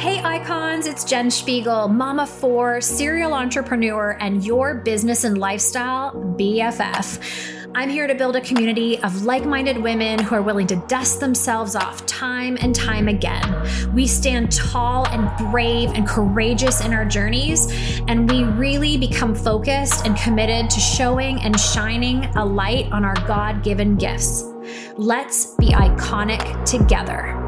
Hey icons, it's Jen Szpigiel, mama four, serial entrepreneur, and your business and lifestyle BFF. I'm here to build a community of like minded women who are willing to dust themselves off time and time again. We stand tall and brave and courageous in our journeys, and we really become focused and committed to showing and shining a light on our God given gifts. Let's be iconic together.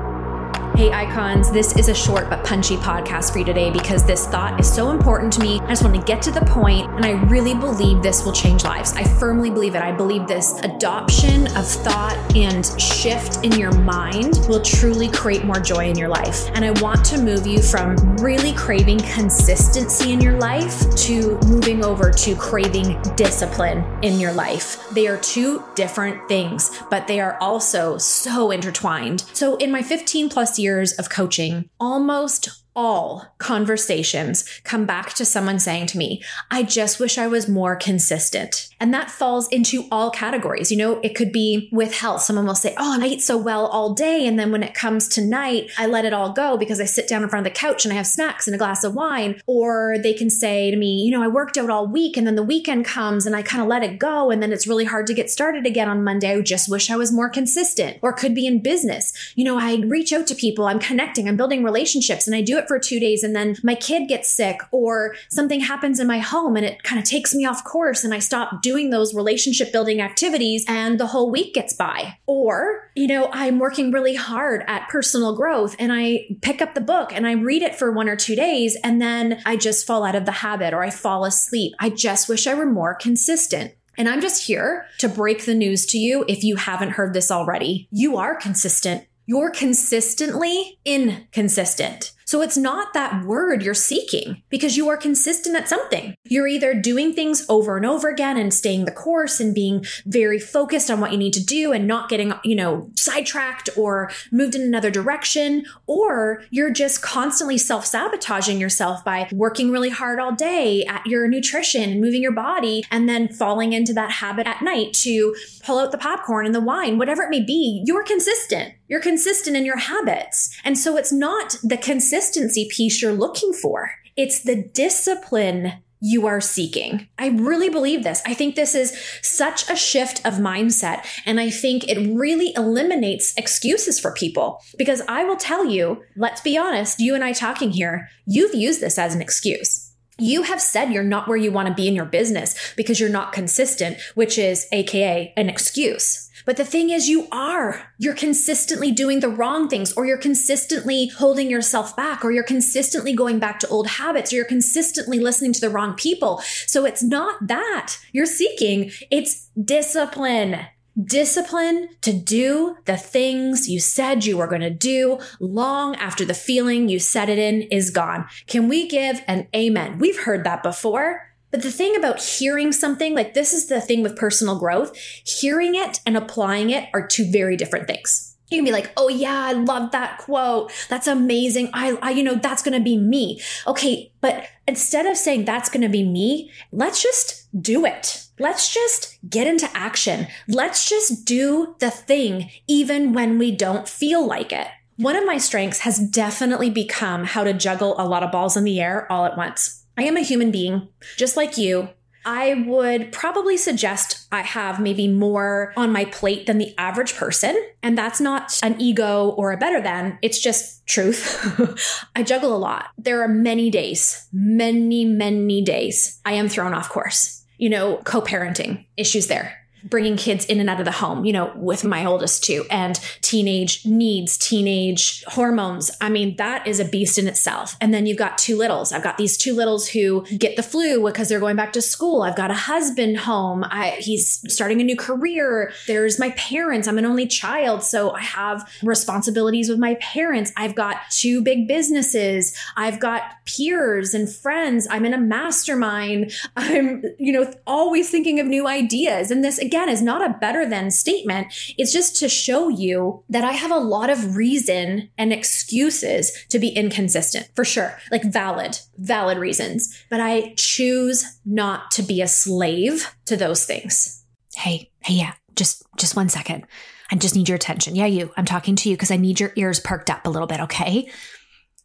Hey, icons, this is a short but punchy podcast for you today because this thought is so important to me. I just want to get to the point, and I really believe this will change lives. I firmly believe it. I believe this adoption of thought and shift in your mind will truly create more joy in your life. And I want to move you from really craving consistency in your life to moving over to craving discipline in your life. They are two different things, but they are also so intertwined. So, in my 15 plus years of coaching, almost all conversations come back to someone saying to me, I just wish I was more consistent. And that falls into all categories. You know, it could be with health. Someone will say, Oh, I eat so well all day. And then when it comes to night, I let it all go because I sit down in front of the couch and I have snacks and a glass of wine. Or they can say to me, You know, I worked out all week and then the weekend comes and I kind of let it go. And then it's really hard to get started again on Monday. I just wish I was more consistent. Or could be in business. You know, I reach out to people, I'm connecting, I'm building relationships, and I do it for two days and then my kid gets sick or something happens in my home and it kind of takes me off course and I stop doing those relationship building activities and the whole week gets by. Or, you know, I'm working really hard at personal growth and I pick up the book and I read it for one or two days and then I just fall out of the habit or I fall asleep. I just wish I were more consistent. And I'm just here to break the news to you if you haven't heard this already. You are consistent. You're consistently inconsistent. So it's not that word you're seeking because you are consistent at something. You're either doing things over and over again and staying the course and being very focused on what you need to do and not getting, you know, sidetracked or moved in another direction, or you're just constantly self sabotaging yourself by working really hard all day at your nutrition and moving your body and then falling into that habit at night to pull out the popcorn and the wine, whatever it may be. You're consistent. You're consistent in your habits. And so it's not the consistency piece you're looking for. It's the discipline you are seeking. I really believe this. I think this is such a shift of mindset. And I think it really eliminates excuses for people because I will tell you, let's be honest, you and I talking here, you've used this as an excuse. You have said you're not where you want to be in your business because you're not consistent, which is AKA an excuse. But the thing is, you are. You're consistently doing the wrong things, or you're consistently holding yourself back, or you're consistently going back to old habits, or you're consistently listening to the wrong people. So it's not that you're seeking, it's discipline. Discipline to do the things you said you were going to do long after the feeling you set it in is gone. Can we give an amen? We've heard that before. But the thing about hearing something, like this is the thing with personal growth, hearing it and applying it are two very different things. You can be like, oh yeah, I love that quote. That's amazing. I, I you know, that's going to be me. Okay. But instead of saying that's going to be me, let's just do it. Let's just get into action. Let's just do the thing, even when we don't feel like it. One of my strengths has definitely become how to juggle a lot of balls in the air all at once. I am a human being, just like you. I would probably suggest I have maybe more on my plate than the average person. And that's not an ego or a better than, it's just truth. I juggle a lot. There are many days, many, many days I am thrown off course. You know, co parenting issues there bringing kids in and out of the home, you know, with my oldest two and teenage needs, teenage hormones. I mean, that is a beast in itself. And then you've got two littles. I've got these two littles who get the flu because they're going back to school. I've got a husband home. I, he's starting a new career. There's my parents. I'm an only child. So I have responsibilities with my parents. I've got two big businesses. I've got peers and friends. I'm in a mastermind. I'm, you know, always thinking of new ideas. And this, again, is not a better than statement. It's just to show you that I have a lot of reason and excuses to be inconsistent for sure, like valid, valid reasons. But I choose not to be a slave to those things. Hey, hey, yeah, just, just one second. I just need your attention. Yeah, you. I'm talking to you because I need your ears perked up a little bit, okay?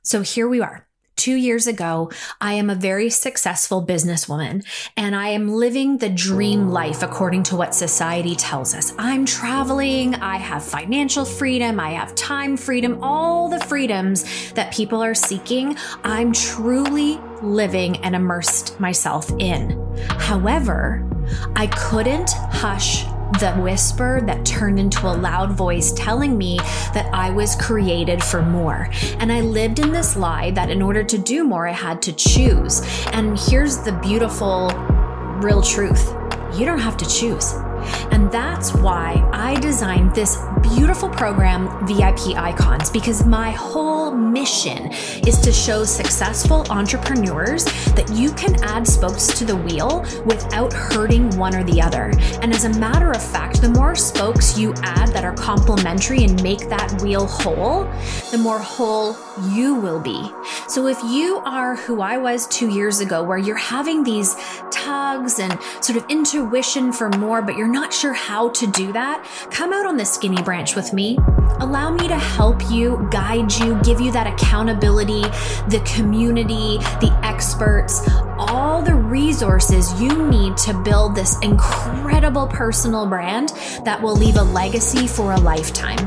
So here we are. Two years ago, I am a very successful businesswoman and I am living the dream life according to what society tells us. I'm traveling, I have financial freedom, I have time freedom, all the freedoms that people are seeking. I'm truly living and immersed myself in. However, I couldn't hush the whisper that turned into a loud voice telling me that I was created for more. And I lived in this lie that in order to do more, I had to choose. And here's the beautiful, real truth you don't have to choose. And that's why I designed this beautiful program, VIP Icons, because my whole mission is to show successful entrepreneurs that you can add spokes to the wheel without hurting one or the other. And as a matter of fact, the more spokes you add that are complementary and make that wheel whole, the more whole you will be. So if you are who I was two years ago, where you're having these tugs and sort of intuition for more, but you're not sure how to do that, come out on the skinny branch with me. Allow me to help you, guide you, give you that accountability, the community, the experts, all the resources you need to build this incredible personal brand that will leave a legacy for a lifetime.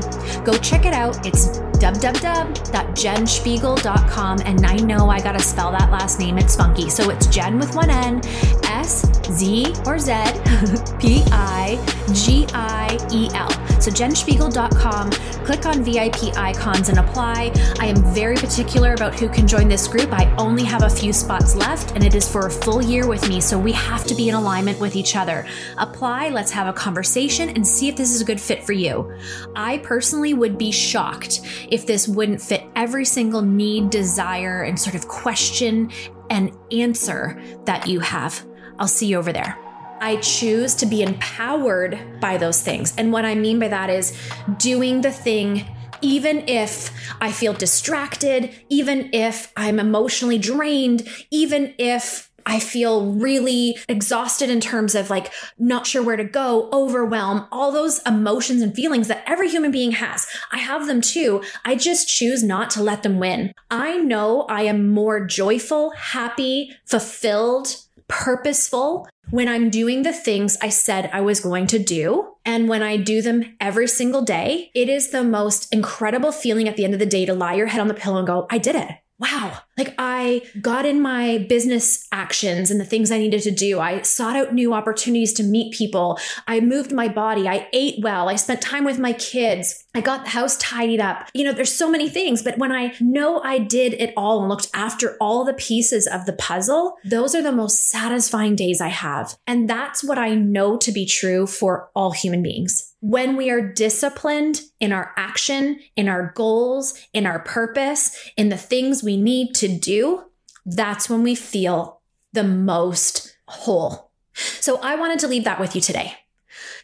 Go check it out. It's www.jenszpigiel.com. And I know I got to spell that last name. It's funky. So it's Jen with one N, S Z or Z, P I G I E L. So jenszpigiel.com, click on VIP icons and apply. I am very particular about who can join this group. I only have a few spots left and it is for a full year with me. So we have to be in alignment with each other. Apply, let's have a conversation and see if this is a good fit for you. I personally would be shocked if this wouldn't fit every single need, desire, and sort of question and answer that you have. I'll see you over there. I choose to be empowered by those things. And what I mean by that is doing the thing even if I feel distracted, even if I'm emotionally drained, even if I feel really exhausted in terms of like not sure where to go, overwhelm, all those emotions and feelings that every human being has. I have them too. I just choose not to let them win. I know I am more joyful, happy, fulfilled, purposeful when I'm doing the things I said I was going to do. And when I do them every single day, it is the most incredible feeling at the end of the day to lie your head on the pillow and go, I did it wow, like I got in my business actions and the things I needed to do. I sought out new opportunities to meet people. I moved my body. I ate well. I spent time with my kids. I got the house tidied up. You know, there's so many things, but when I know I did it all and looked after all the pieces of the puzzle, those are the most satisfying days I have. And that's what I know to be true for all human beings when we are disciplined in our action, in our goals, in our purpose, in the things we need to do, that's when we feel the most whole. So I wanted to leave that with you today.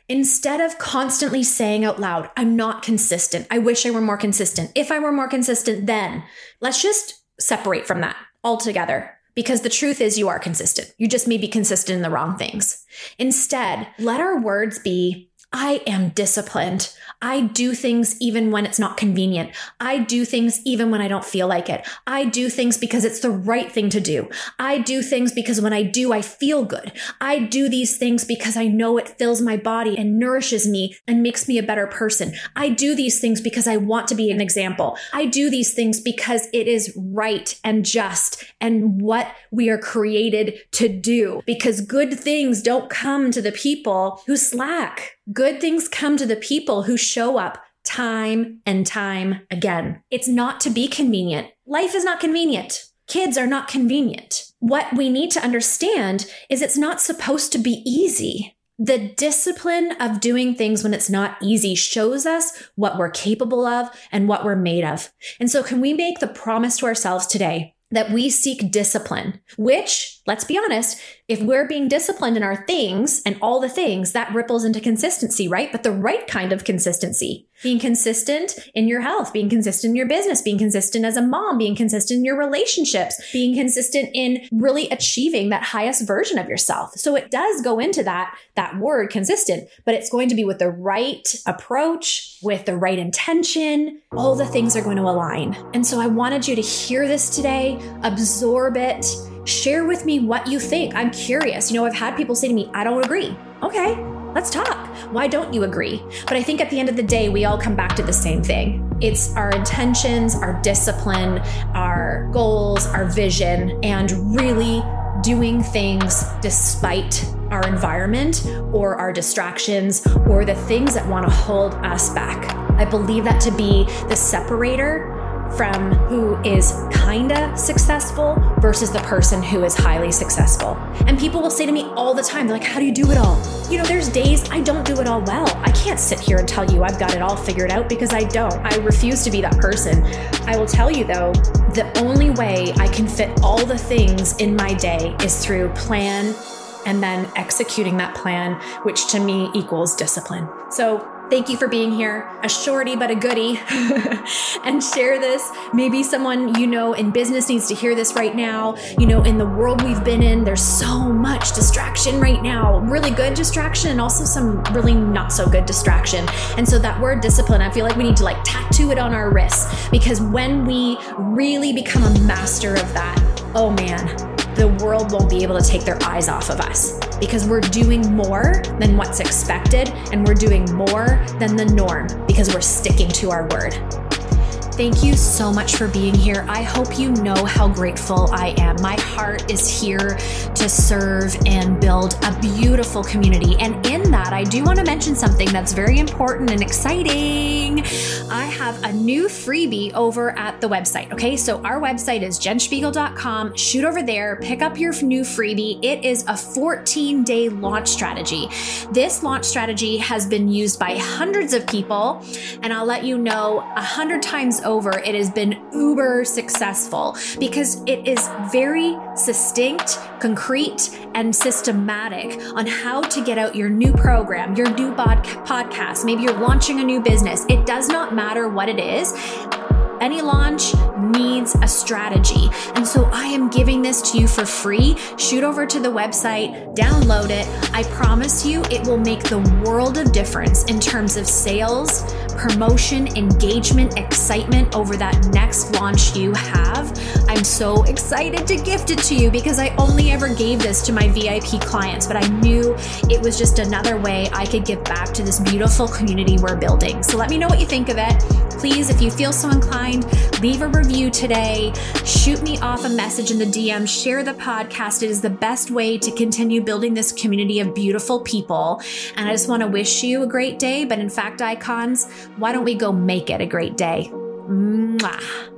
Instead of constantly saying out loud, I'm not consistent. I wish I were more consistent. If I were more consistent, then let's just separate from that altogether. Because the truth is, you are consistent. You just may be consistent in the wrong things. Instead, let our words be I am disciplined. I do things even when it's not convenient. I do things even when I don't feel like it. I do things because it's the right thing to do. I do things because when I do, I feel good. I do these things because I know it fills my body and nourishes me and makes me a better person. I do these things because I want to be an example. I do these things because it is right and just and what we are created to do. Because good things don't come to the people who slack. Good things come to the people who show up time and time again. It's not to be convenient. Life is not convenient. Kids are not convenient. What we need to understand is it's not supposed to be easy. The discipline of doing things when it's not easy shows us what we're capable of and what we're made of. And so, can we make the promise to ourselves today that we seek discipline, which, let's be honest, if we're being disciplined in our things and all the things, that ripples into consistency, right? But the right kind of consistency. being consistent in your health, being consistent in your business, being consistent as a mom, being consistent in your relationships, being consistent in really achieving that highest version of yourself. So it does go into that, that word consistent, but it's going to be with the right approach, with the right intention. All the things are going to align. And so I wanted you to hear this today, absorb it, share with me what you think. I'm curious. You know, I've had people say to me, I don't agree. Okay, let's talk. Why don't you agree? But I think at the end of the day, we all come back to the same thing. It's our intentions, our discipline, our goals, our vision, and really doing things despite our environment or our distractions or the things that want to hold us back. I believe that to be the separator from who is kinda successful versus the person who is highly successful. And people will say to me all the time, they're like, How do you do it all? You know, there's days I don't do it all well. I can't sit here and tell you I've got it all figured out because I don't. I refuse to be that person. I will tell you though, the only way I can fit all the things in my day is through plan and then executing that plan, which to me equals discipline. So Thank you for being here, a shorty but a goody, and share this. Maybe someone you know in business needs to hear this right now. You know, in the world we've been in, there's so much distraction right now really good distraction, and also some really not so good distraction. And so, that word discipline, I feel like we need to like tattoo it on our wrists because when we really become a master of that, oh man, the world won't be able to take their eyes off of us because we're doing more than what's expected and we're doing more than the norm because we're sticking to our word. Thank you so much for being here. I hope you know how grateful I am. My heart is here to serve and build a beautiful community. And in that, I do want to mention something that's very important and exciting. I have a new freebie over at the website. Okay, so our website is jenszpigiel.com. Shoot over there, pick up your new freebie. It is a 14 day launch strategy. This launch strategy has been used by hundreds of people, and I'll let you know a hundred times over, it has been uber successful because it is very succinct, concrete, and systematic on how to get out your new program, your new bod- podcast. Maybe you're launching a new business. It does not matter what it is any launch needs a strategy. And so I am giving this to you for free. Shoot over to the website, download it. I promise you it will make the world of difference in terms of sales, promotion, engagement, excitement over that next launch you have. I'm so excited to gift it to you because I only ever gave this to my VIP clients, but I knew it was just another way I could give back to this beautiful community we're building. So let me know what you think of it. Please, if you feel so inclined, leave a review today, shoot me off a message in the DM, share the podcast. It is the best way to continue building this community of beautiful people. And I just want to wish you a great day. But in fact, icons, why don't we go make it a great day? Mwah.